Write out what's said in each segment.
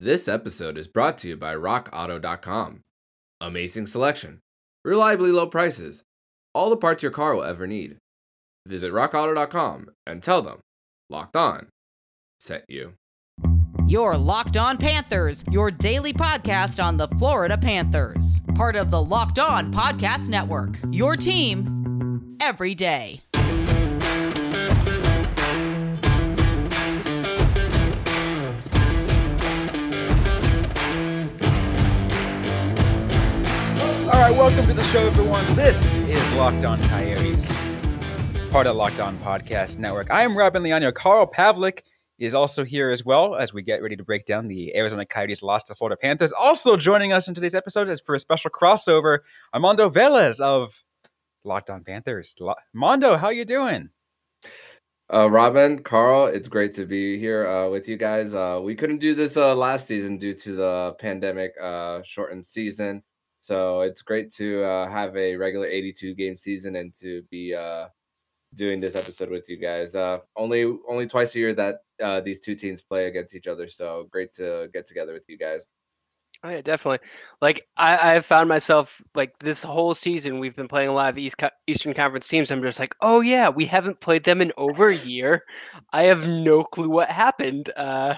This episode is brought to you by RockAuto.com. Amazing selection, reliably low prices, all the parts your car will ever need. Visit RockAuto.com and tell them Locked On sent you. Your Locked On Panthers, your daily podcast on the Florida Panthers. Part of the Locked On Podcast Network. Your team every day. All right, welcome to the show, everyone. This is Locked On Coyotes, part of Locked On Podcast Network. I am Robin Leano. Carl Pavlik is also here as well as we get ready to break down the Arizona Coyotes loss to Florida Panthers. Also joining us in today's episode is for a special crossover, Armando Velez of Locked On Panthers. Lo- Mondo, how you doing? Uh, Robin, Carl, it's great to be here uh, with you guys. Uh, we couldn't do this uh, last season due to the pandemic uh, shortened season. So it's great to uh, have a regular 82 game season and to be uh, doing this episode with you guys. Uh, only only twice a year that uh, these two teams play against each other. So great to get together with you guys. Oh yeah, definitely. Like I, I've found myself like this whole season we've been playing a lot of East Co- Eastern Conference teams. I'm just like, oh yeah, we haven't played them in over a year. I have no clue what happened. Uh,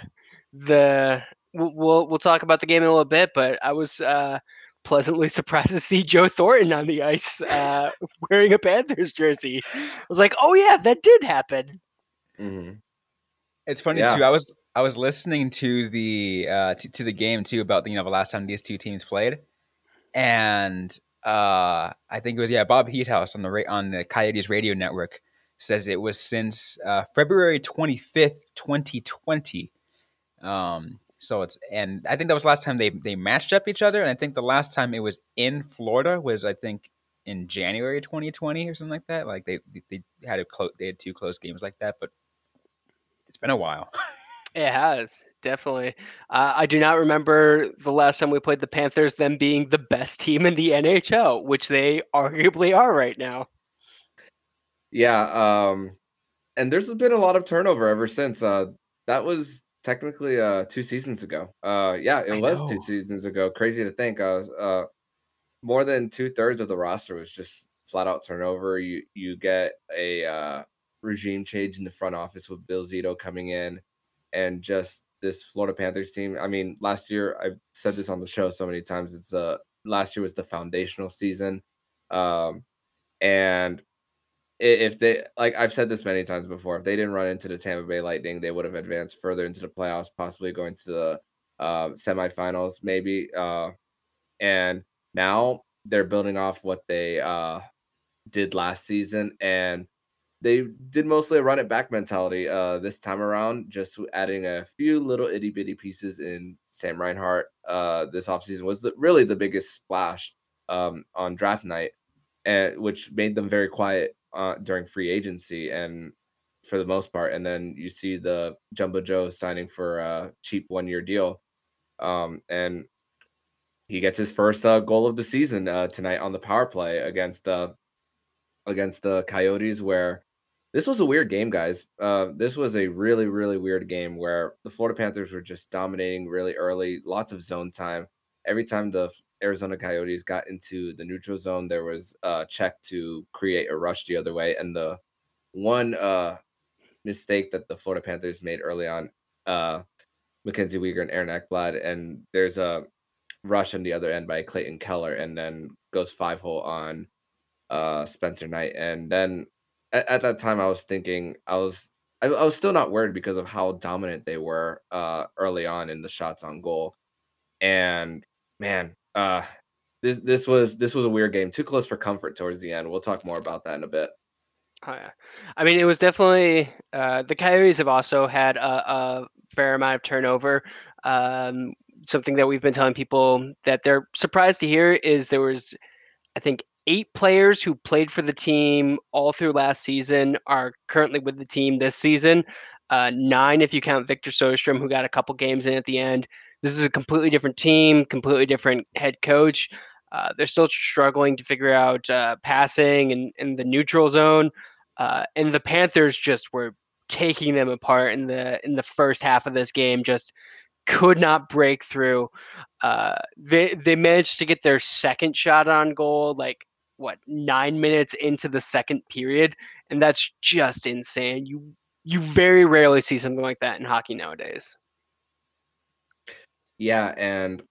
the we'll we'll, talk about the game in a little bit, but I was uh, pleasantly surprised to see Joe Thornton on the ice uh, wearing a Panthers jersey. I was like, oh yeah, that did happen. Mm-hmm. It's funny Yeah. too. I was I was listening to the uh, to, to the game too about you know the last time these two teams played, and uh, I think it was yeah Bob Heethuis on the ra- on the Coyotes radio network says it was since uh, February twenty fifth, twenty twenty. Um, so it's and I think that was the last time they they matched up each other, and I think the last time it was in Florida was I think in January twenty twenty or something like that. Like they they had a close they had two close games like that, but it's been a while. It has definitely. Uh, I do not remember the last time we played the Panthers, them being the best team in the NHL, which they arguably are right now. Yeah, um, and there's been a lot of turnover ever since. Uh, that was technically uh two seasons ago. Uh, yeah, it I was know. two seasons ago. Crazy to think. Uh, uh, more than two thirds of the roster was just flat out turnover. You you get a uh, regime change in the front office with Bill Zito coming in, and just this Florida Panthers team. I mean, last year I've said this on the show so many times. It's uh last year was the foundational season, um, and if they like I've said this many times before, if they didn't run into the Tampa Bay Lightning, they would have advanced further into the playoffs, possibly going to the uh, semifinals, maybe. Uh, and now they're building off what they uh, did last season, and they did mostly a run it back mentality uh, this time around, just adding a few little itty bitty pieces in Sam Reinhart. Uh, this offseason was the, really the biggest splash um, on draft night, and which made them very quiet uh, during free agency and for the most part. And then you see the Jumbo Joe signing for a cheap one year deal, um, and he gets his first uh, goal of the season uh, tonight on the power play against the against the Coyotes, where this was a weird game, guys. Uh, this was a really, really weird game where the Florida Panthers were just dominating really early, lots of zone time. Every time the Arizona Coyotes got into the neutral zone, there was a check to create a rush the other way. And the one uh, mistake that the Florida Panthers made early on, uh, Mackenzie Weegar and Aaron Ekblad, and there's a rush on the other end by Clayton Keller, and then goes five hole on uh, Spencer Knight. And then at, at that time, I was thinking, I was I, I was still not worried because of how dominant they were uh, early on in the shots on goal. And man, uh, this this was this was a weird game, too close for comfort towards the end. We'll talk more about that in a bit. Oh, yeah. I mean, it was definitely uh, the Coyotes have also had a, a fair amount of turnover. Um, something that we've been telling people that they're surprised to hear is there was, I think, eight players who played for the team all through last season are currently with the team this season. Uh, nine, if you count Victor Soderstrom, who got a couple games in at the end. This is a completely different team, completely different head coach. Uh, they're still struggling to figure out uh, passing and, the neutral zone. Uh, and the Panthers just were taking them apart in the in the first half of this game, just could not break through. Uh, they they managed to get their second shot on goal like what nine minutes into the second period, and that's just insane. You you very rarely see something like that in hockey nowadays. Yeah, and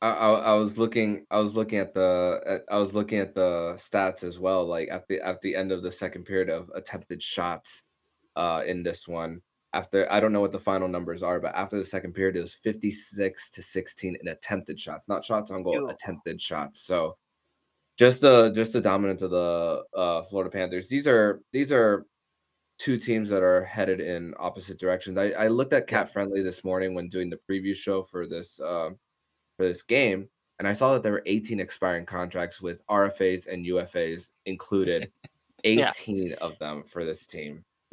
I, I, I was looking I was looking at the I was looking at the stats as well. Like at the at the end of the second period of attempted shots, uh, in this one. After I don't know what the final numbers are, but after the second period, it was 56 to 16 in attempted shots, not shots on goal, Ew. attempted shots. So just the just the dominance of the uh, Florida Panthers. These are these are two teams that are headed in opposite directions. I, I looked at CapFriendly this morning when doing the preview show for this uh, for this game, and I saw that there were 18 expiring contracts with RFAs and UFAs included. 18 yeah. of them for this team.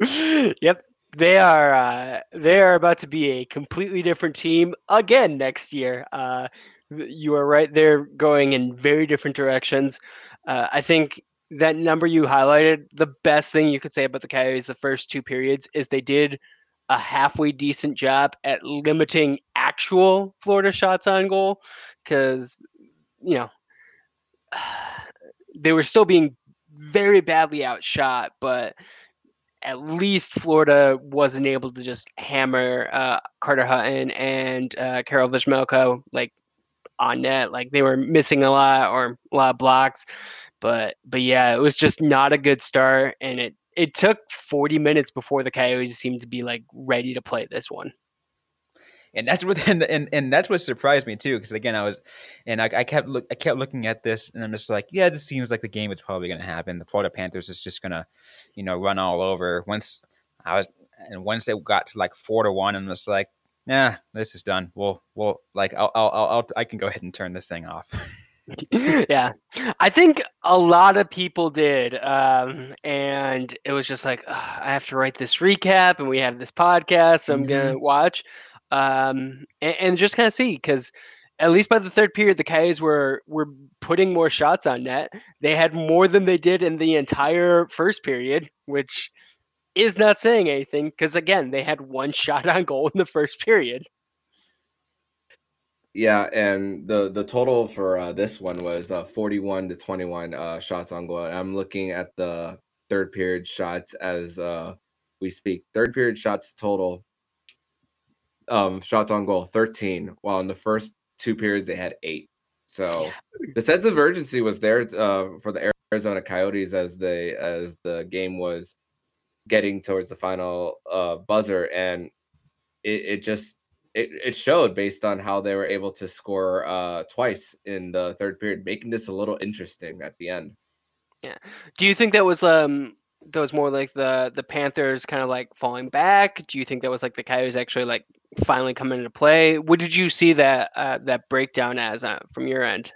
yep, they are uh, they are about to be a completely different team again next year. Uh, you are right; they're going in very different directions. Uh, I think that number you highlighted, the best thing you could say about the Coyotes the first two periods is they did a halfway decent job at limiting actual Florida shots on goal because you know they were still being very badly outshot, but at least Florida wasn't able to just hammer uh, Carter Hutton and uh, Karel Vejmelka like on net. Like they were missing a lot or a lot of blocks. But but yeah, it was just not a good start, and it it took 40 minutes before the Coyotes seemed to be like ready to play this one. And that's what and, and and that's what surprised me too because again I was and I, I kept look I kept looking at this and I'm just like yeah this seems like the game is probably going to happen. The Florida Panthers is just going to you know run all over. Once I was and once they got to like four to one and was like nah this is done. We'll we'll like I'll, I'll, I'll I can go ahead and turn this thing off. yeah i think a lot of people did um, and it was just like i have to write this recap and we have this podcast so i'm mm-hmm. gonna watch um, and, and just kind of see because at least by the third period, the Coyotes were were putting more shots on net. They had more than they did in the entire first period, which is not saying anything because again, they had one shot on goal in the first period. Yeah, and the the total for uh, this one was uh, 41 to 21 uh, shots on goal. And I'm looking at the third period shots as uh, we speak. Third period shots total um, shots on goal, 13, while in the first two periods they had eight. So the sense of urgency was there uh, for the Arizona Coyotes as they as the game was getting towards the final uh, buzzer, and it, it just it, it showed based on how they were able to score uh, twice in the third period, making this a little interesting at the end. Yeah. Do you think that was um that was more like the the Panthers kind of like falling back? Do you think that was like the Coyotes actually like finally coming into play? What did you see that uh, that breakdown as uh, from your end?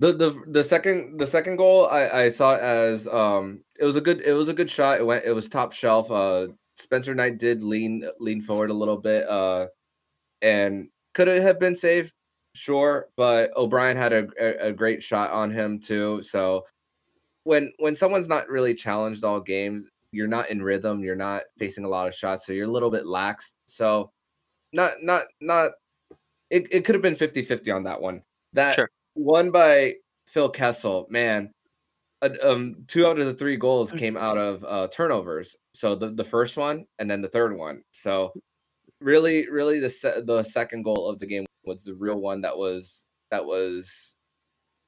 The the the second the second goal I, I saw it as um it was a good it was a good shot. It went it was top shelf. Uh Spencer Knight did lean lean forward a little bit uh and could it have been saved? Sure, but O'Brien had a, a, a great shot on him too. So when when someone's not really challenged all games, you're not in rhythm, you're not facing a lot of shots, so you're a little bit lax. So not not not it, it could have been 50-50 on that one. That sure. one by Phil Kessel, man. Um, two out of the three goals mm. came out of uh, turnovers. So the, the first one and then the third one. So really, really the se- the second goal of the game was the real one that was that was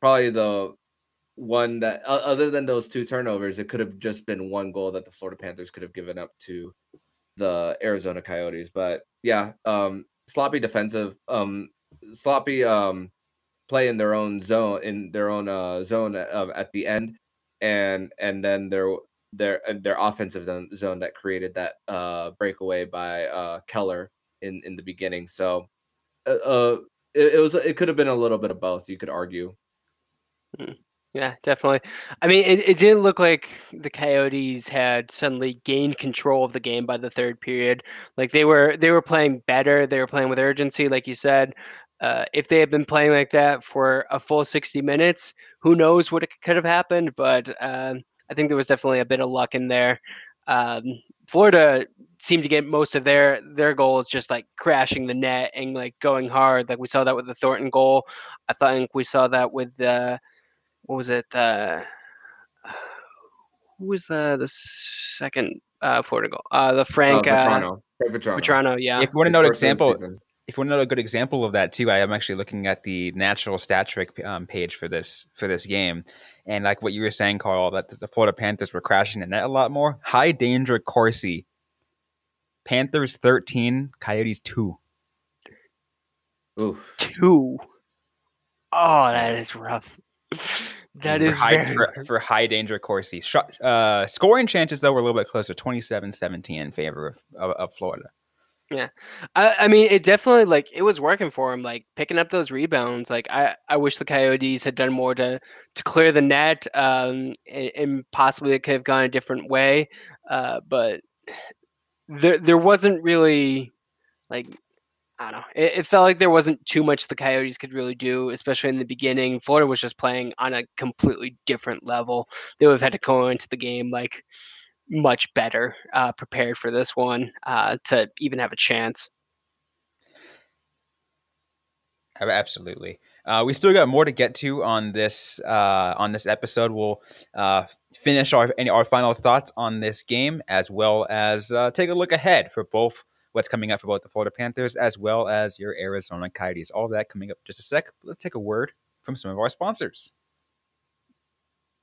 probably the one that other than those two turnovers, it could have just been one goal that the Florida Panthers could have given up to the Arizona Coyotes. But yeah, um, sloppy defensive, um, sloppy um, play in their own zone in their own uh, zone uh, at the end, and and then their their their offensive zone, zone that created that uh, breakaway by uh, Keller in in the beginning. So uh, uh it, it was it could have been a little bit of both. You could argue. Hmm. Yeah, definitely. I mean, it, it didn't look like the Coyotes had suddenly gained control of the game by the third period. Like they were they were playing better. They were playing with urgency, like you said. Uh, if they had been playing like that for a full 60 minutes, who knows what could have happened? But uh, I think there was definitely a bit of luck in there. Um, Florida seemed to get most of their their goals just like crashing the net and like going hard. Like we saw that with the Thornton goal. I think we saw that with the what was it? Uh, who was the the second uh, Florida goal? Uh, the Frank uh, uh, Vatrano. Frank Vatrano. Vatrano, yeah. If you want to His know an first game of the example, season. If you want to know a good example of that too, I am actually looking at the natural stat trick um, page for this for this game, and like what you were saying, Carl, that the Florida Panthers were crashing the net a lot more. High danger Corsi. Panthers thirteen, Coyotes two. Oof. Two. Oh, that is rough. That for is high, very for, for high danger Corsi. Shot, uh, scoring chances though were a little bit closer, 27-17 in favor of, of, of Florida. I, I mean, it definitely like it was working for him, like picking up those rebounds. Like I, I wish the Coyotes had done more to to clear the net, um, and, and possibly it could have gone a different way. Uh, but there there wasn't really like I don't know. It, it felt like there wasn't too much the Coyotes could really do, especially in the beginning. Florida was just playing on a completely different level. They would have had to go into the game like much better uh, prepared for this one uh, to even have a chance. Absolutely. Uh, we still got more to get to on this uh, on this episode. We'll uh, finish our our final thoughts on this game, as well as uh, take a look ahead for both what's coming up for both the Florida Panthers as well as your Arizona Coyotes. All that coming up just a sec. Let's take a word from some of our sponsors.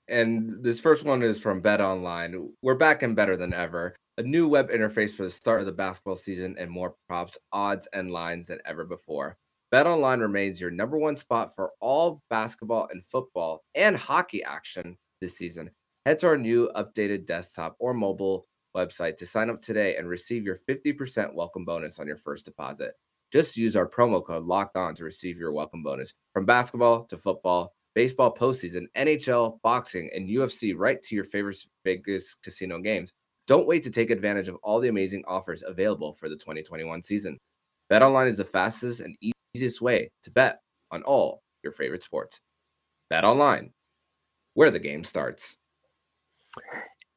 And this first one is from Bet Online. We're back and better than ever. A new web interface for the start of the basketball season and more props, odds, and lines than ever before. Bet Online remains your number one spot for all basketball and football and hockey action this season. Head to our new updated desktop or mobile website to sign up today and receive your 50% welcome bonus on your first deposit. Just use our promo code locked on to receive your welcome bonus from basketball to football, baseball postseason, NHL, boxing, and UFC right to your favorite Vegas casino games. Don't wait to take advantage of all the amazing offers available for the 2021 season. BetOnline is the fastest and easiest way to bet on all your favorite sports. BetOnline, where the game starts.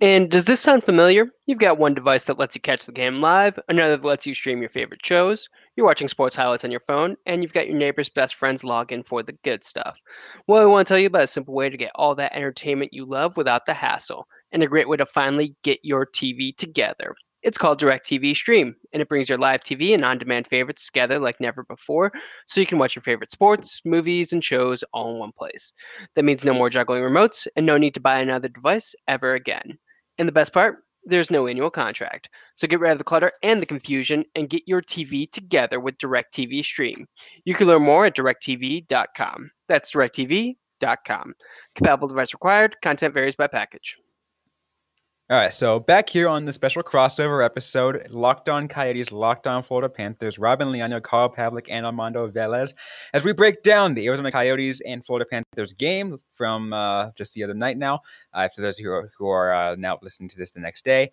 And does this sound familiar? You've got one device that lets you catch the game live, another that lets you stream your favorite shows. You're watching sports highlights on your phone, and you've got your neighbor's best friends log in for the good stuff. Well, I want to tell you about a simple way to get all that entertainment you love without the hassle, and a great way to finally get your TV together. It's called DirecTV Stream, and it brings your live TV and on demand favorites together like never before, so you can watch your favorite sports, movies, and shows all in one place. That means no more juggling remotes and no need to buy another device ever again. And the best part, there's no annual contract. So get rid of the clutter and the confusion and get your TV together with DirecTV Stream. You can learn more at directv.com. That's directv.com. Compatible device required. Content varies by package. All right, so back here on the special crossover episode, Locked On Coyotes, Locked On Florida Panthers, Robin Leano, Carl Pavlik, and Armando Velez, as we break down the Arizona Coyotes and Florida Panthers game from uh, just the other night now. Uh, for those who are, who are uh, now listening to this the next day,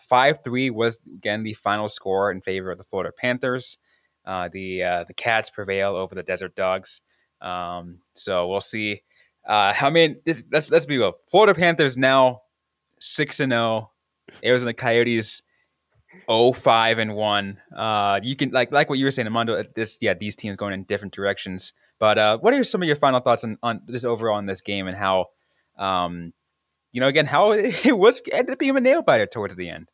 five three was again the final score in favor of the Florida Panthers. Uh, the uh, the Cats prevail over the Desert Dogs. Um, so we'll see. Uh, I mean, this, let's let's be real. Florida Panthers now six and zero. Arizona Coyotes 05 and one. Uh, you can like like what you were saying, Armando. This yeah, these teams going in different directions. But uh, what are some of your final thoughts on, on this overall in this game and how, um, you know, again how it was ended up being a nail biter towards the end.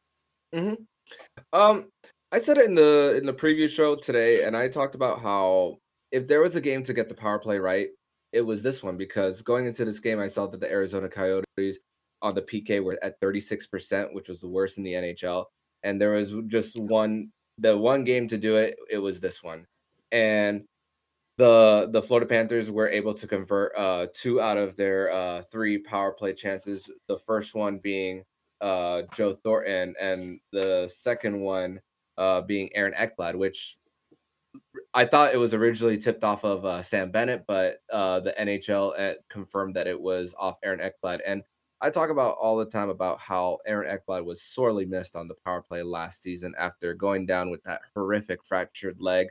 Mm-hmm. Um, I said it in the in the preview show today, and I talked about how if there was a game to get the power play right, it was this one because going into this game, I saw that the Arizona Coyotes on the PK were at 36%, which was the worst in the NHL. And there was just one the one game to do it, it was this one. And the the Florida Panthers were able to convert uh two out of their uh three power play chances. The first one being uh Joe Thornton and the second one uh being Aaron Ekblad, which I thought it was originally tipped off of uh, Sam Bennett, but uh, the NHL confirmed that it was off Aaron Ekblad. And I talk about all the time about how Aaron Ekblad was sorely missed on the power play last season after going down with that horrific fractured leg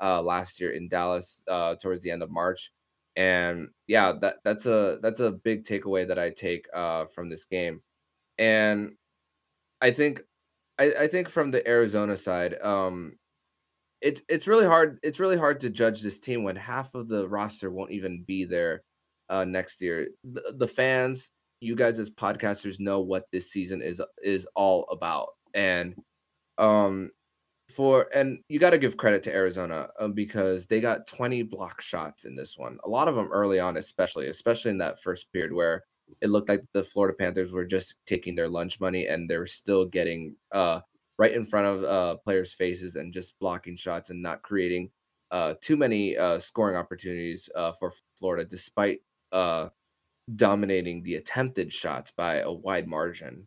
uh, last year in Dallas uh, towards the end of March. And yeah, that that's a that's a big takeaway that I take uh, from this game. And I think I, I think from the Arizona side, um, it's it's really hard. It's really hard to judge this team when half of the roster won't even be there uh, next year. The, the fans, you guys as podcasters know what this season is is all about, and um, for and you got to give credit to Arizona um, because they got 20 block shots in this one. A lot of them early on, especially especially in that first period where it looked like the Florida Panthers were just taking their lunch money and they're still getting uh, right in front of uh, players' faces and just blocking shots and not creating uh, too many uh, scoring opportunities uh, for Florida, despite uh, dominating the attempted shots by a wide margin.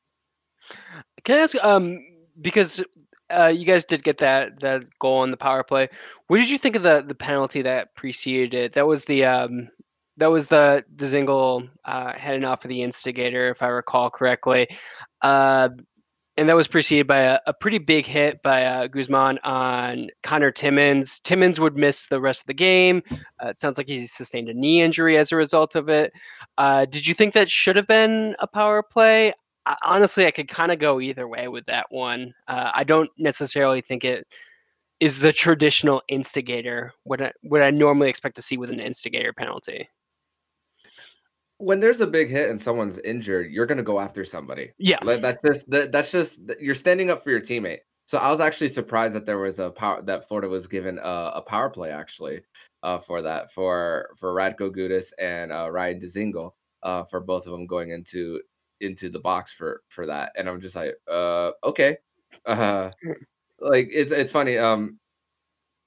Can I ask, um, because uh, you guys did get that that goal on the power play. What did you think of the the penalty that preceded it? That was the um, that was the Dzingel uh, heading off of the instigator, if I recall correctly. Uh, and that was preceded by a, a pretty big hit by uh, Guzman on Connor Timmins. Timmins would miss the rest of the game. Uh, it sounds like he sustained a knee injury as a result of it. Uh, did you think that should have been a power play? I, honestly, I could kind of go either way with that one. Uh, I don't necessarily think it is the traditional instigator what I, what I normally expect to see with an instigator penalty when there's a big hit and someone's injured, you're gonna go after somebody. Yeah, like, that's just that's just you're standing up for your teammate. So I was actually surprised that there was a power that Florida was given a, a power play actually uh, for that for for Radko Gudas and uh, Ryan Dzingel uh, for both of them going into into the box for for that, and I'm just like, uh, okay, uh, like it's it's funny. Um,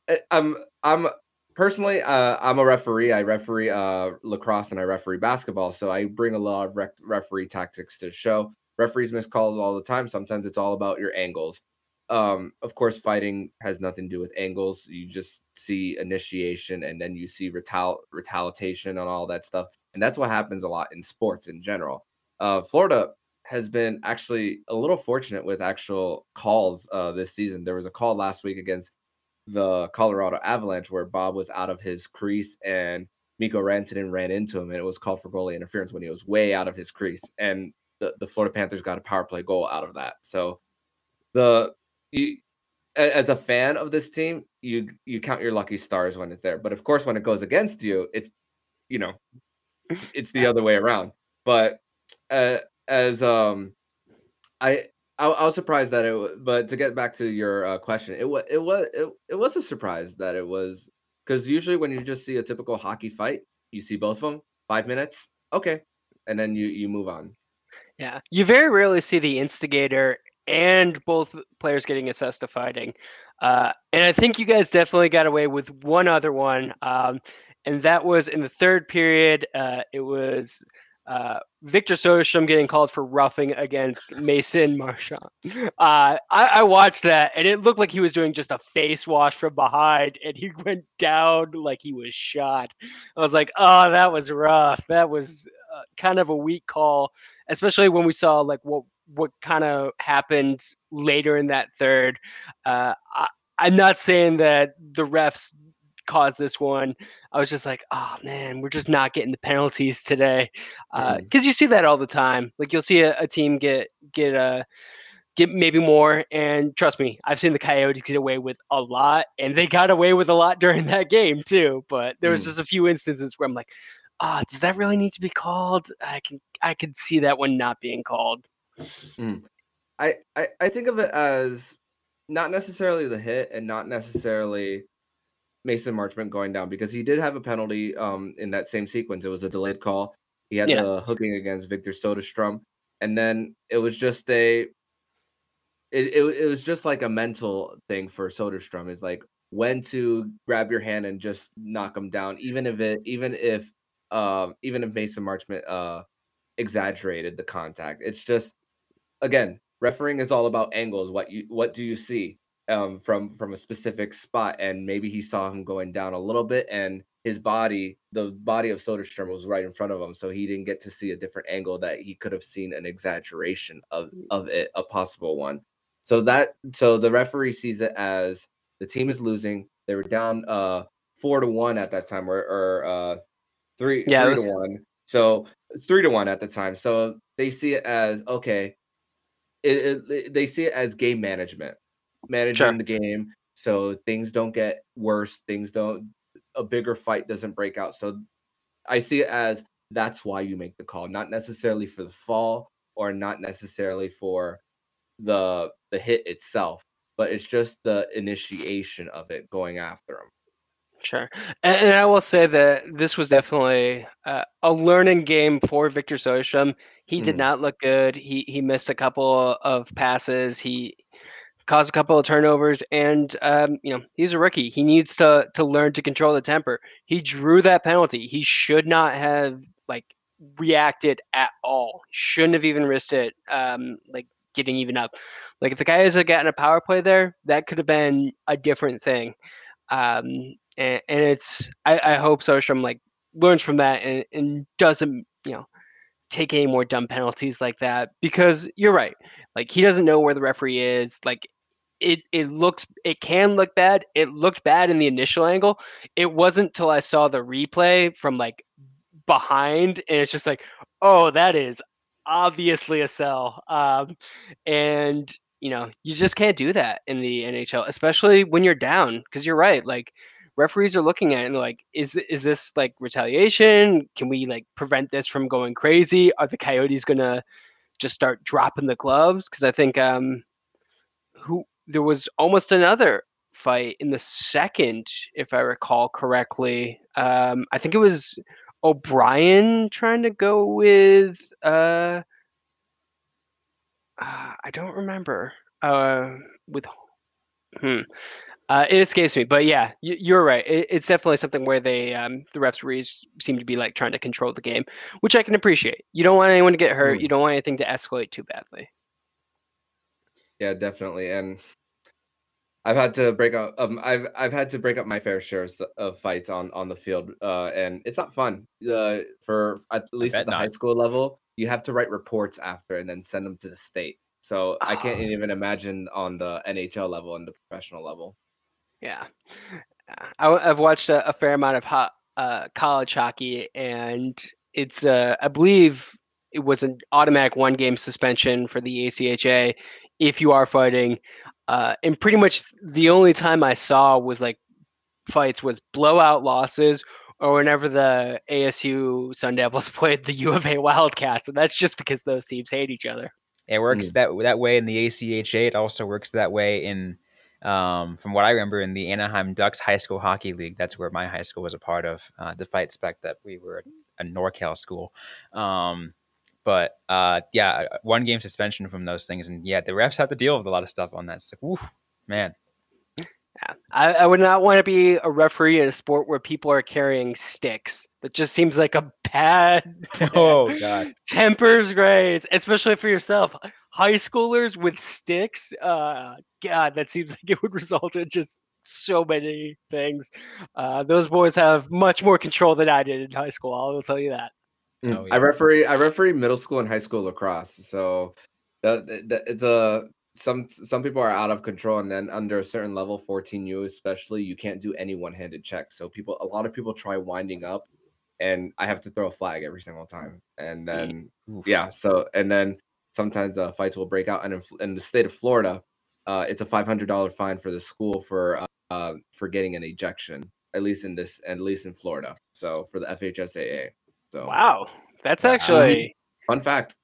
eh, I'm I'm personally, uh, I'm a referee. I referee uh, lacrosse and I referee basketball, so I bring a lot of rec- referee tactics to show. Referees miss calls all the time. Sometimes it's all about your angles. Um, of course, fighting has nothing to do with angles. You just see initiation, and then you see retal- retaliation and all that stuff, and that's what happens a lot in sports in general. Uh, Florida has been actually a little fortunate with actual calls uh, this season. There was a call last week against the Colorado Avalanche where Bob was out of his crease and Mikko Rantanen ran into him and it was called for goalie interference when he was way out of his crease and the, the Florida Panthers got a power play goal out of that. So the you, as a fan of this team, you you count your lucky stars when it's there. But of course, when it goes against you, it's you know it's the other way around. But uh, as um I I, I was surprised that it. But to get back to your uh, question, it was it was it, it was a surprise that it was because usually when you just see a typical hockey fight, you see both of them five minutes, okay, and then you you move on. Yeah, you very rarely see the instigator and both players getting assessed to fighting. Uh, and I think you guys definitely got away with one other one, um, and that was in the third period. Uh, it was uh, Victor Soderstrom getting called for roughing against Mason Marchment. Uh, I, I, watched that and it looked like he was doing just a face wash from behind and he went down like he was shot. I was like, oh, that was rough. That was uh, kind of a weak call, especially when we saw like what what kind of happened later in that third. Uh, I, I'm not saying that the refs caused this one. I was just like, oh man, we're just not getting the penalties today, because uh, mm. you see that all the time. Like you'll see a, a team get get a uh, get maybe more, and trust me, I've seen the Coyotes get away with a lot, and they got away with a lot during that game too. But there was mm. just a few instances where I'm like, ah, oh, does that really need to be called? I can I can see that one not being called. Mm. I, I I think of it as not necessarily the hit and not necessarily Mason Marchment going down because he did have a penalty um, in that same sequence. It was a delayed call. He had yeah. the hooking against Victor Soderstrom, and then it was just a it, it, it was just like a mental thing for Soderstrom is like when to grab your hand and just knock him down, even if it even if uh, even if Mason Marchment uh, exaggerated the contact. It's just again, refereeing is all about angles. What you what do you see? Um, from from a specific spot, and maybe he saw him going down a little bit, and his body, the body of Soderstrom, was right in front of him, so he didn't get to see a different angle that he could have seen an exaggeration of mm. of it, a possible one. So that so the referee sees it as the team is losing. They were down uh four to one at that time, or, or uh three yeah, three to one. So it's three to one at the time. So they see it as okay, it, it, they see it as game management, managing Sure. the game so things don't get worse, things don't a bigger fight doesn't break out. So I see it as that's why you make the call, not necessarily for the fall or not necessarily for the the hit itself, but it's just the initiation of it going after him. Sure. And, and I will say that this was definitely uh, a learning game for Victor Soderstrom. He did Mhm. not look good. He he missed a couple of passes. He caused a couple of turnovers, and um, you know he's a rookie. He needs to to learn to control the temper. He drew that penalty. He should not have like reacted at all. Shouldn't have even risked it. Um, like getting even up. Like if the guys had gotten a power play there, that could have been a different thing. Um, and, and it's I, I hope Soderstrom like learns from that and, and doesn't you know take any more dumb penalties like that because you're right like he doesn't know where the referee is like it it looks it can look bad it looked bad in the initial angle. It wasn't till i saw the replay from like behind and it's just like oh that is obviously a sell. Um and you know you just can't do that in the nhl especially when you're down because you're right like referees are looking at it and like is is this like retaliation? Can we like prevent this from going crazy? Are the coyotes gonna just start dropping the gloves? Because i think um who there was almost another fight in the second if i recall correctly um i think it was o'brien trying to go with uh uh, I don't remember. Uh, with hmm, uh, it escapes me. But yeah, you, you're right. It, it's definitely something where they um, the referees seem to be like trying to control the game, which I can appreciate. You don't want anyone to get hurt. Mm. You don't want anything to escalate too badly. Yeah, definitely. And I've had to break up. Um, I've I've had to break up my fair share of fights on on the field, uh, and it's not fun. Uh, for at least at the not. high school level, you have to write reports after and then send them to the state. So I can't Oh. even imagine on the NHL level and the professional level. Yeah, I, have watched a, a fair amount of uh, college hockey, and it's uh, I believe it was an automatic one game suspension for the ACHA if you are fighting. Uh, and pretty much the only time I saw was like fights was blowout losses or whenever the ASU Sun Devils played the U of A Wildcats, and that's just because those teams hate each other. It works that that way in the ACHA. It also works that way in, um, from what I remember, in the Anaheim Ducks High School Hockey League. That's where my high school was a part of. Uh, despite spec that we were a NorCal school, um, but uh, yeah, one game suspension from those things, and yeah, the refs have to deal with a lot of stuff on that. It's like, man. Yeah. I, I would not want to be a referee in a sport where people are carrying sticks. That just seems like a bad oh god. tempers raised, especially for yourself. High schoolers with sticks, uh, God, that seems like it would result in just so many things. Uh, those boys have much more control than I did in high school. I'll tell you that. Mm, Oh, I referee I referee middle school and high school lacrosse. So that, that it's a some some people are out of control and then under a certain level 14U especially you can't do any one-handed checks. So people a lot of people try winding up and I have to throw a flag every single time. And then Oof. yeah, so and then sometimes uh, fights will break out and in, in the state of Florida uh, it's a $500 fine for the school for uh, for getting an ejection at least in this at least in Florida. So for the FHSAA. So Wow, that's Wow. actually fun fact.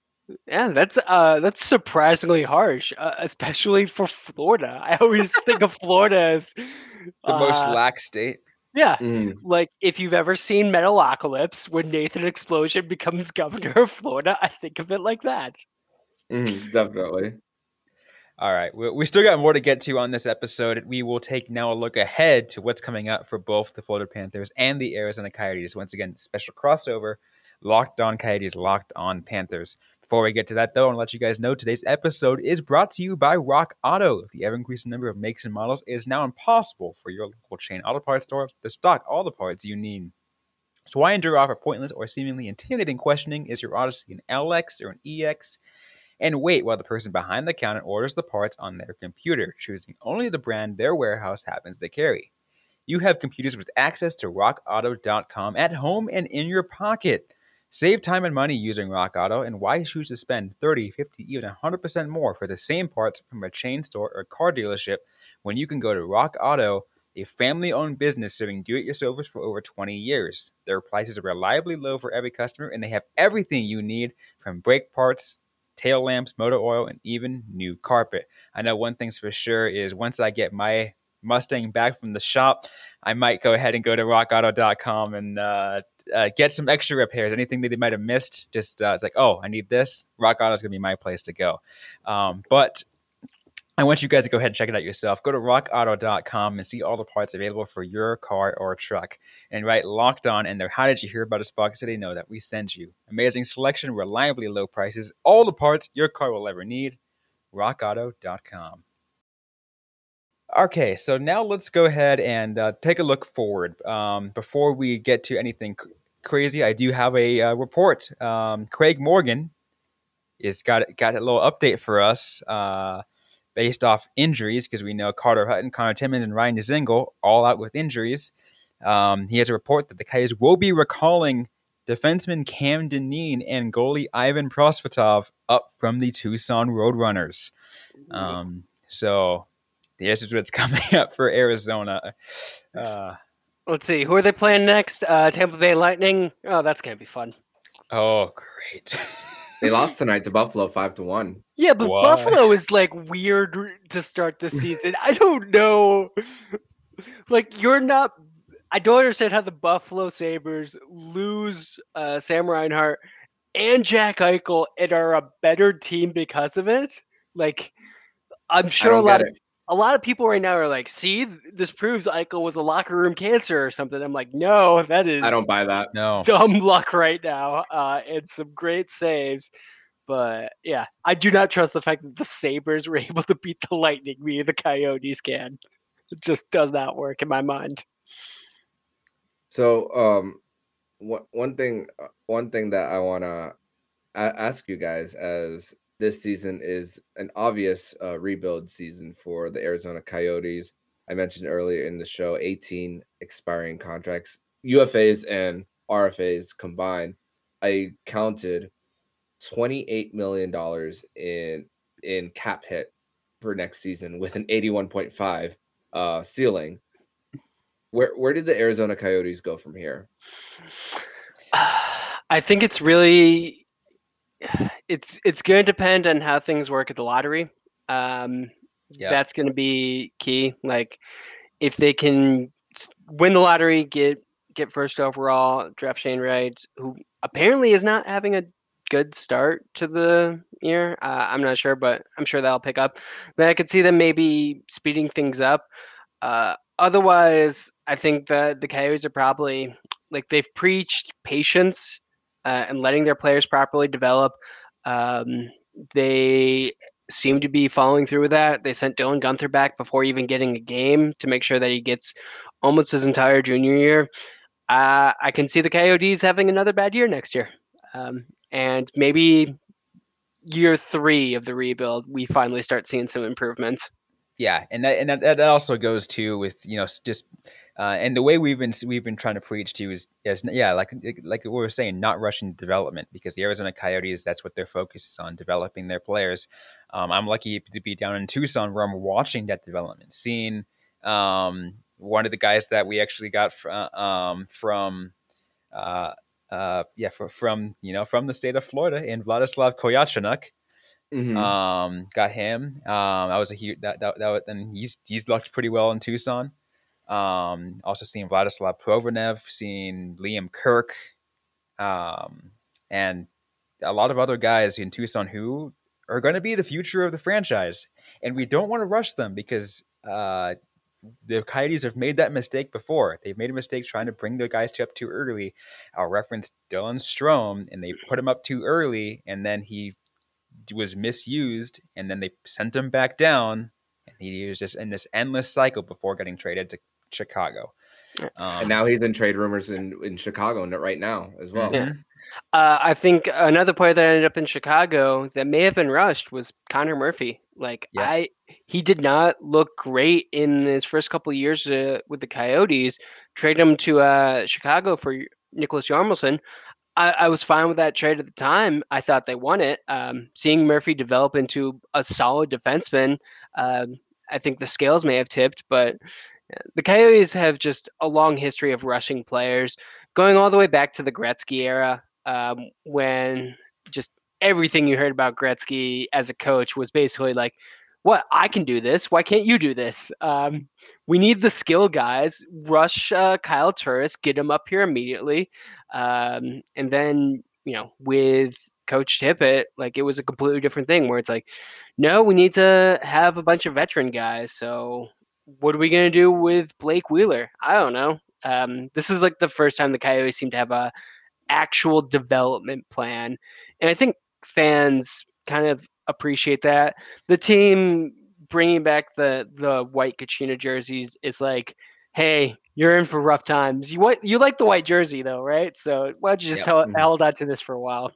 yeah, that's uh, that's surprisingly harsh, uh, especially for Florida. I always think of Florida as The most uh, lax state. yeah, Mm, like if you've ever seen Metalocalypse when Nathan Explosion becomes governor of Florida, I think of it like that. mm, definitely. All right, we, we still got more to get to on this episode. We will take now a look ahead to what's coming up for both the Florida Panthers and the Arizona Coyotes. Once again, special crossover, Locked On Coyotes, Locked On Panthers. Before we get to that, though, I want to let you guys know today's episode is brought to you by Rock Auto. The ever increasing number of makes and models is now impossible for your local chain auto parts store to stock all the parts you need. So why endure offer pointless or seemingly intimidating questioning? Is your Odyssey an LX or an EX? And wait while the person behind the counter orders the parts on their computer, choosing only the brand their warehouse happens to carry. You have computers with access to rockauto.com at home and in your pocket. Save time and money using Rock Auto, and why choose to spend 30, 50, even 100% more for the same parts from a chain store or car dealership when you can go to Rock Auto, a family owned business serving do it yourselfers for over 20 years? Their prices are reliably low for every customer, and they have everything you need from brake parts, tail lamps, motor oil, and even new carpet. I know one thing's for sure is once I get my Mustang back from the shop, I might go ahead and go to rockauto.com and uh, uh, get some extra repairs. Anything that they might have missed, just uh, it's like, oh, I need this. Rock Auto is going to be my place to go. Um, but I want you guys to go ahead and check it out yourself. Go to rockauto.com and see all the parts available for your car or truck. And write locked on in there. How did you hear about us box so they know that we send you? Amazing selection, reliably low prices, all the parts your car will ever need. rockauto.com. Okay, so now let's go ahead and uh, take a look forward. Um, before we get to anything crazy, I do have a uh, report. Um, Craig Morgan is got got a little update for us uh, based off injuries because we know Carter Hutton, Connor Timmins, and Ryan Dzingel all out with injuries. Um, he has a report that the Coyotes will be recalling defenseman Cam Dineen and goalie Ivan Prosvetov up from the Tucson Roadrunners. Um, so this is what's coming up for Arizona. Uh, Let's see. Who are they playing next? Uh, Tampa Bay Lightning. Oh, that's gonna be fun. oh, great. They lost tonight to Buffalo five to one. Yeah, but Why? Buffalo is like weird to start the season. I don't know. Like you're not. I don't understand how the Buffalo Sabres lose uh, Sam Reinhart and Jack Eichel and are a better team because of it. Like I'm sure a lot of it. A lot of people right now are like, "See, this proves Eichel was a locker room cancer or something." I'm like, "No, that is I don't buy that. no. dumb luck right now, uh, and some great saves." But yeah, I do not trust the fact that the Sabres were able to beat the Lightning. Me, the Coyotes can. It just does not work in my mind. So, um, one one thing, uh, one thing that I want to ask you guys, as this season is an obvious uh, rebuild season for the Arizona Coyotes. I mentioned earlier in the show, 18 expiring contracts, UFAs and RFAs combined. I counted 28 million dollars in in cap hit for next season with an 81.5 uh ceiling. Where where did the Arizona Coyotes go from here? I think it's really it's it's going to depend on how things work at the lottery. Um, Yeah. That's going to be key. Like if they can win the lottery, get get first overall, draft Shane Wright, who apparently is not having a good start to the year. Uh, I'm not sure, but I'm sure that'll pick up. Then I could see them maybe speeding things up. Uh, otherwise, I think that the Coyotes are probably like they've preached patience uh, and letting their players properly develop. Um, they seem to be following through with that. They sent Dylan Guenther back before even getting a game to make sure that he gets almost his entire junior year. Uh, I can see the Coyotes having another bad year next year. Um, and maybe year three of the rebuild, we finally start seeing some improvements. Yeah, and that and that, that also goes to with you know just uh, and the way we've been we've been trying to preach to is is yeah like like we were saying not rushing development because the Arizona Coyotes that's what their focus is on developing their players. Um, I'm lucky to be down in Tucson where I'm watching that development, seeing um, one of the guys that we actually got fr- uh, um, from uh, uh, yeah fr- from you know from the state of Florida in Vladislav Kolyachonok. Mhm. Um, got him. Um, that was a huge that that, that was, and he's he's looked pretty well in Tucson. Um, also seeing Vladislav Provolnev, seeing Liam Kirk, um, and a lot of other guys in Tucson who are going to be the future of the franchise, and we don't want to rush them because uh, the Coyotes have made that mistake before. They've made a mistake trying to bring their guys up too early. I'll reference Dylan Strome, and they put him up too early, and then he was misused, and then they sent him back down, and he was just in this endless cycle before getting traded to Chicago. Um, and now he's in trade rumors in, in Chicago n- right now as well. Yeah. Uh, I think another player that ended up in Chicago that may have been rushed was Connor Murphy. Like Yeah. I, he did not look great in his first couple of years uh, with the Coyotes. Trade him to uh, Chicago for Niklas Hjalmarsson. I, I, was fine with that trade at the time. I thought they won it. Um, seeing Murphy develop into a solid defenseman, um, I think the scales may have tipped, but the Coyotes have just a long history of rushing players, going all the way back to the Gretzky era, um, when just everything you heard about Gretzky as a coach was basically like, "What I can do this? Why can't you do this?" Um, we need the skill guys. Rush uh, Kyle Turris, get him up here immediately, um, and then you know with Coach Tippett, like it was a completely different thing where it's like, no, we need to have a bunch of veteran guys. So what are we going to do with Blake Wheeler? I don't know. Um, this is like the first time the Coyotes seem to have a actual development plan, and I think fans kind of appreciate that. The team bringing back the the white Kachina jerseys is like, hey, you're in for rough times. You what you like the white jersey though, right? So why don't you just hold, mm-hmm. hold on to this for a while?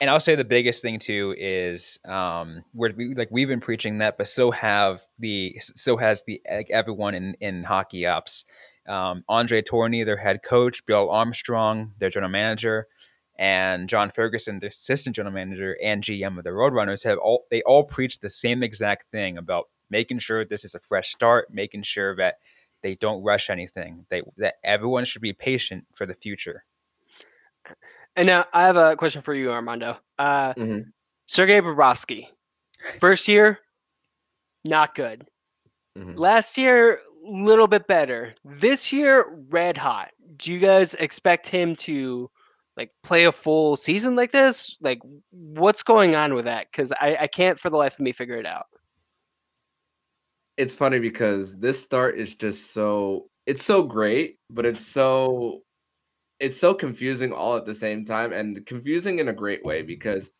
And I'll say the biggest thing too is um, where we like we've been preaching that, but so have the so has the like everyone in in hockey ops. Um, Andre Tourigny, their head coach, Bill Armstrong, their general manager, and John Ferguson, the assistant general manager and GM of the Roadrunners, have all they all preach the same exact thing about making sure this is a fresh start, making sure that they don't rush anything. They that everyone should be patient for the future. And now I have a question for you, Armando. Uh, mm-hmm. Sergei Bobrovsky, first year, not good. Mm-hmm. Last year, a little bit better. This year, red hot. Do you guys expect him to like play a full season like this? Like, what's going on with that? Because I, I can't for the life of me figure it out it's funny because this start is just so it's so great, but it's so it's so confusing all at the same time and confusing in a great way because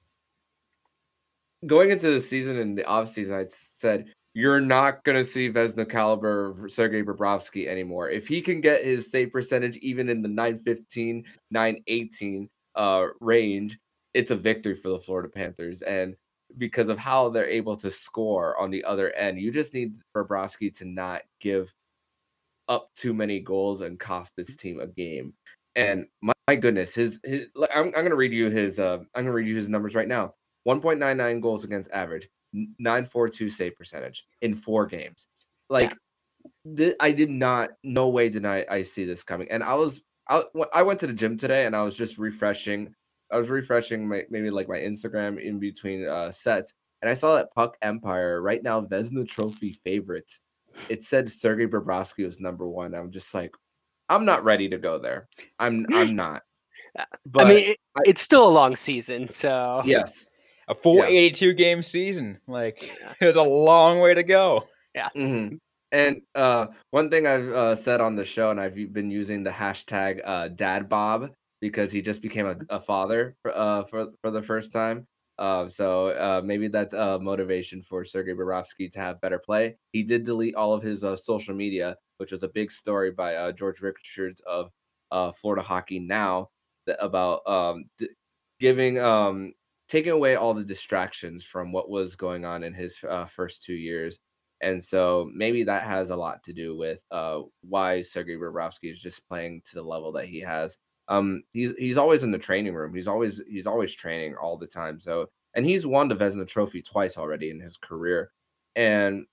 going into the season and the off season, I said you're not going to see Vezina caliber Sergei Bobrovsky anymore. If he can get his save percentage even in the 915, 918 uh, range, it's a victory for the Florida Panthers. And because of how they're able to score on the other end. You just need Bobrovsky to not give up too many goals and cost this team a game. And my, my goodness, his his I'm, I'm gonna read you his uh I'm gonna read you his numbers right now. 1.99 goals against average, 942 save percentage in four games. Like th- I did not, no way did I, I see this coming. And I was I, I went to the gym today and I was just refreshing I was refreshing my maybe like my Instagram in between uh, sets, and I saw that Puck Empire right now Vezina Trophy favorites. It said Sergey Bobrovsky was number one. I'm just like, I'm not ready to go there. I'm I'm not. But I mean, it, it's still a long season, so yes, a full yeah. 82 game season. Like there's a long way to go. Yeah. Mm-hmm. And uh, one thing I've uh, said on the show, and I've been using the hashtag uh, Dad Bob because he just became a, a father uh, for for the first time. Uh, so uh, maybe that's a motivation for Sergei Bobrovsky to have better play. He did delete all of his uh, social media, which was a big story by uh, George Richards of uh, Florida Hockey Now that, about um, d- giving um, taking away all the distractions from what was going on in his first two years. And so maybe that has a lot to do with why Sergei Bobrovsky is just playing to the level that he has um, he's he's always in the training room. He's always he's always training all the time. So and he's won the Vezina Trophy twice already in his career, and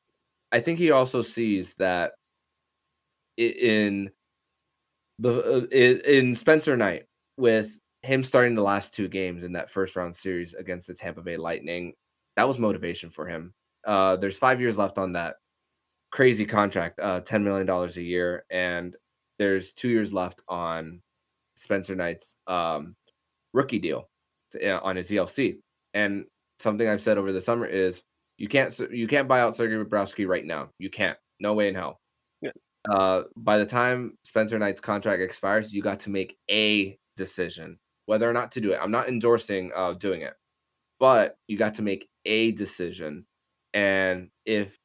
I think he also sees that in the uh, in Spencer Knight with him starting the last two games in that first round series against the Tampa Bay Lightning, that was motivation for him. Uh, there's five years left on that crazy contract, uh, ten million dollars a year, and there's two years left on Spencer Knight's um, rookie deal to, uh, on his ELC. And something I've said over the summer is you can't you can't buy out Sergey Bobrovsky right now. You can't. No way in hell. Yeah. Uh, by the time Spencer Knight's contract expires, you got to make a decision whether or not to do it. I'm not endorsing uh, doing it, but you got to make a decision. And if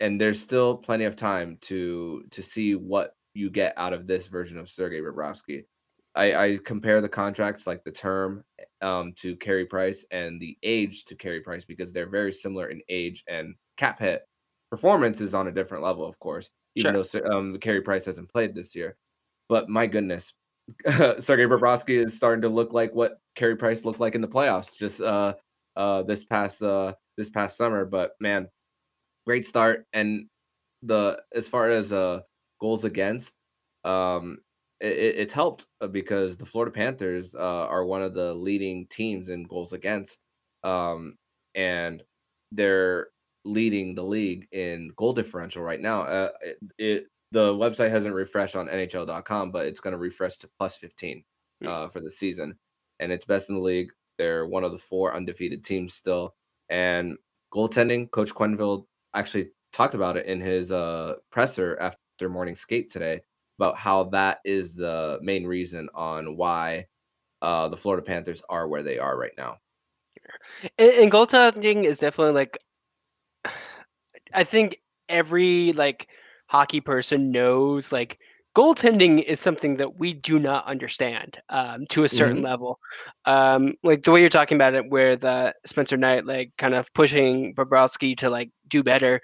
and there's still plenty of time to to see what you get out of this version of Sergey Bobrovsky. I, I compare the contracts like the term um, to Carey Price and the age to Carey Price because they're very similar in age and cap hit. Performance is on a different level, of course, even sure. though um, Carey Price hasn't played this year. But my goodness, Sergei Bobrovsky is starting to look like what Carey Price looked like in the playoffs just uh uh this past uh this past summer. But man, great start. And the as far as uh goals against, um it, it's helped uh, because the Florida Panthers uh, are one of the leading teams in goals against, um, and they're leading the league in goal differential right now. Uh, it, it, the website hasn't refreshed on NHL.com, but it's going to refresh to plus 15 hmm. uh, for the season, and it's best in the league. They're one of the four undefeated teams still, and goaltending. Coach Quenneville actually talked about it in his uh, presser after morning skate today about how that is the main reason on why uh, the Florida Panthers are where they are right now. And, and goaltending is definitely like, I think every like hockey person knows like goaltending is something that we do not understand um, to a certain mm-hmm. level. Um, like the way you're talking about it, where the Spencer Knight like kind of pushing Bobrovsky to like do better.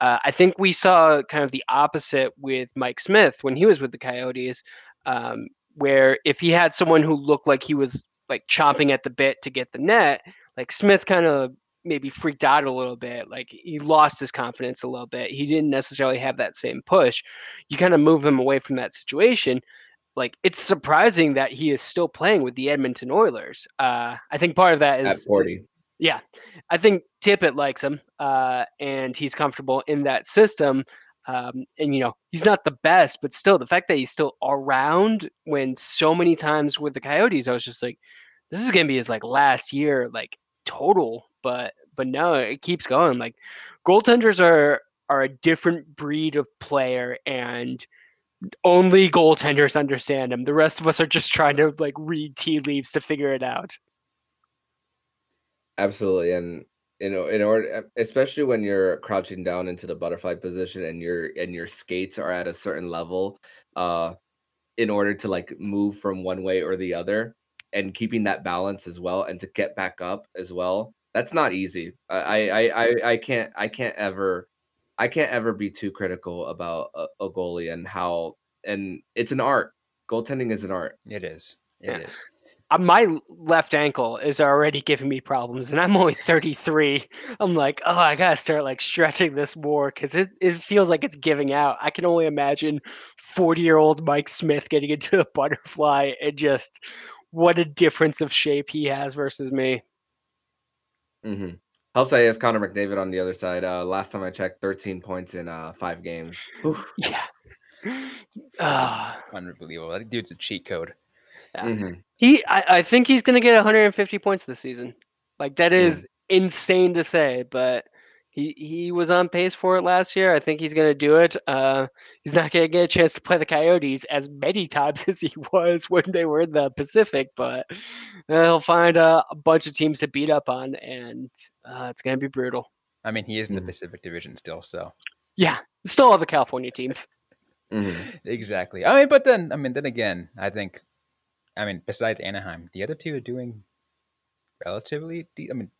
Uh, I think we saw kind of the opposite with Mike Smith when he was with the Coyotes, um, where if he had someone who looked like he was like chomping at the bit to get the net, like Smith kind of maybe freaked out a little bit. Like he lost his confidence a little bit. He didn't necessarily have that same push. You kind of move him away from that situation. Like it's surprising that he is still playing with the Edmonton Oilers. Uh, I think part of that is at 40. Yeah, I think Tippett likes him, uh, and he's comfortable in that system. Um, and you know, he's not the best, but still, the fact that he's still around when so many times with the Coyotes, I was just like, this is gonna be his like last year, like total. But but no, it keeps going. Like goaltenders are are a different breed of player, and only goaltenders understand them. The rest of us are just trying to like read tea leaves to figure it out. Absolutely, and you know, in order, especially when you're crouching down into the butterfly position and your and your skates are at a certain level, uh, in order to like move from one way or the other, and keeping that balance as well, and to get back up as well, that's not easy. I I I, I can't I can't ever I can't ever be too critical about a, a goalie and how and it's an art. Goaltending is an art. It is. It yeah. is. Uh, my left ankle is already giving me problems and i'm only 33 i'm like oh i gotta start like stretching this more because it, it feels like it's giving out. I can only imagine 40 year old mike smith getting into a butterfly and just what a difference of shape he has versus me. Mm-hmm. helps that he has connor mcdavid on the other side. Uh, last time i checked 13 points in uh, five games. Oof. yeah. Uh, unbelievable. That dude's a cheat code yeah. Mm-hmm. He, I, I think he's going to get 150 points this season. Like that is mm. insane to say, but he he was on pace for it last year. I think he's going to do it. Uh, he's not going to get a chance to play the Coyotes as many times as he was when they were in the Pacific, but uh, he'll find a, a, bunch of teams to beat up on, and uh, it's going to be brutal. I mean, he is in the mm. Pacific Division still, so yeah, still all the California teams. Mm-hmm. Exactly. I mean, but then, I mean, then again, I think I mean, besides Anaheim, the other two are doing relatively. De- I mean,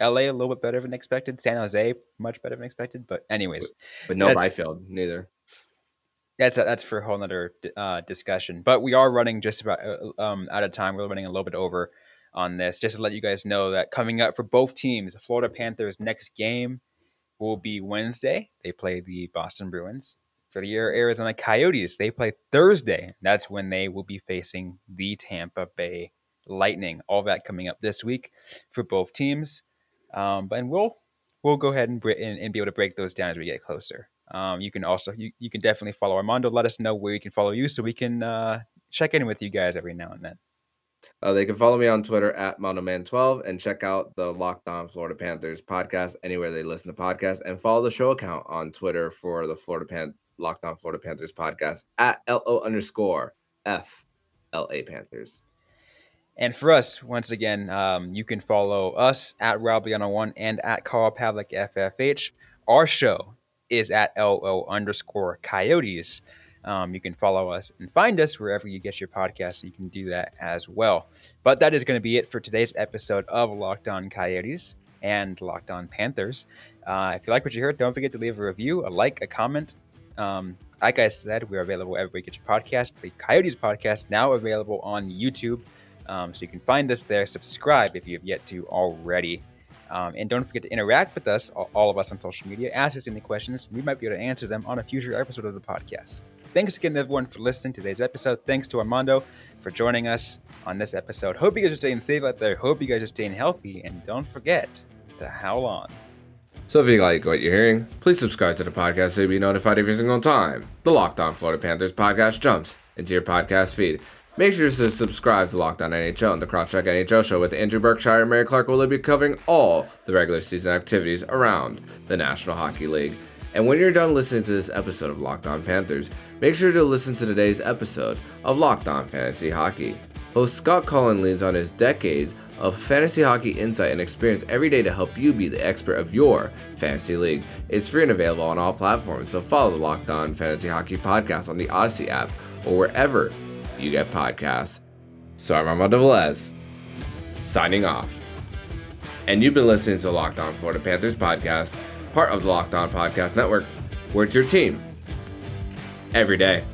LA a little bit better than expected. San Jose much better than expected. But anyways, but no Byfield neither. That's a, that's for a whole other uh, discussion. But we are running just about uh, um, out of time. We're running a little bit over on this. Just to let you guys know that coming up for both teams, the Florida Panthers' next game will be Wednesday. They play the Boston Bruins for the Arizona Coyotes, they play Thursday. That's when they will be facing the Tampa Bay Lightning. All that coming up this week for both teams. Um, but and we'll we'll go ahead and, and, and, be able to break those down as we get closer. Um, you can also you, you can definitely follow Armando. Let us know where you can follow you so we can uh, check in with you guys every now and then. Uh, they can follow me on Twitter at MondoMan12 and check out the Locked On Florida Panthers podcast anywhere they listen to podcasts and follow the show account on Twitter for the Florida Pan- Locked On Florida Panthers podcast at LO underscore F LA Panthers. And for us, once again, um, you can follow us at Robliano1 and at Carl Pavlik FFH. Our show is at LO underscore Coyotes. Um, you can follow us and find us wherever you get your podcast. You can do that as well. But that is going to be it for today's episode of Locked On Coyotes and Locked On Panthers. Uh, if you like what you heard, don't forget to leave a review, a like, a comment, um, like I said, we're available everywhere you get your podcast. The Coyotes podcast now available on YouTube. Um, so you can find us there. Subscribe if you have yet to already. Um, and don't forget to interact with us, all of us on social media. Ask us any questions. We might be able to answer them on a future episode of the podcast. Thanks again, everyone, for listening to today's episode. Thanks to Armando for joining us on this episode. Hope you guys are staying safe out there. Hope you guys are staying healthy. And don't forget to howl on. So if you like what you're hearing, please subscribe to the podcast so you'll be notified every single time the Locked On Florida Panthers podcast jumps into your podcast feed. Make sure to subscribe to Locked On NHL and the Crosscheck NHL show with Andrew Berkshire and Mary Clark will be covering all the regular season activities around the National Hockey League. And when you're done listening to this episode of Locked On Panthers, make sure to listen to today's episode of Locked On Fantasy Hockey. Host Scott Cullen leans on his decades of fantasy hockey insight and experience every day to help you be the expert of your fantasy league. It's free and available on all platforms, so follow the Locked On Fantasy Hockey podcast on the Odyssey app or wherever you get podcasts. So I'm Armando Velez, signing off. And you've been listening to Locked On Florida Panthers podcast, part of the Locked On Podcast Network, where it's your team every day.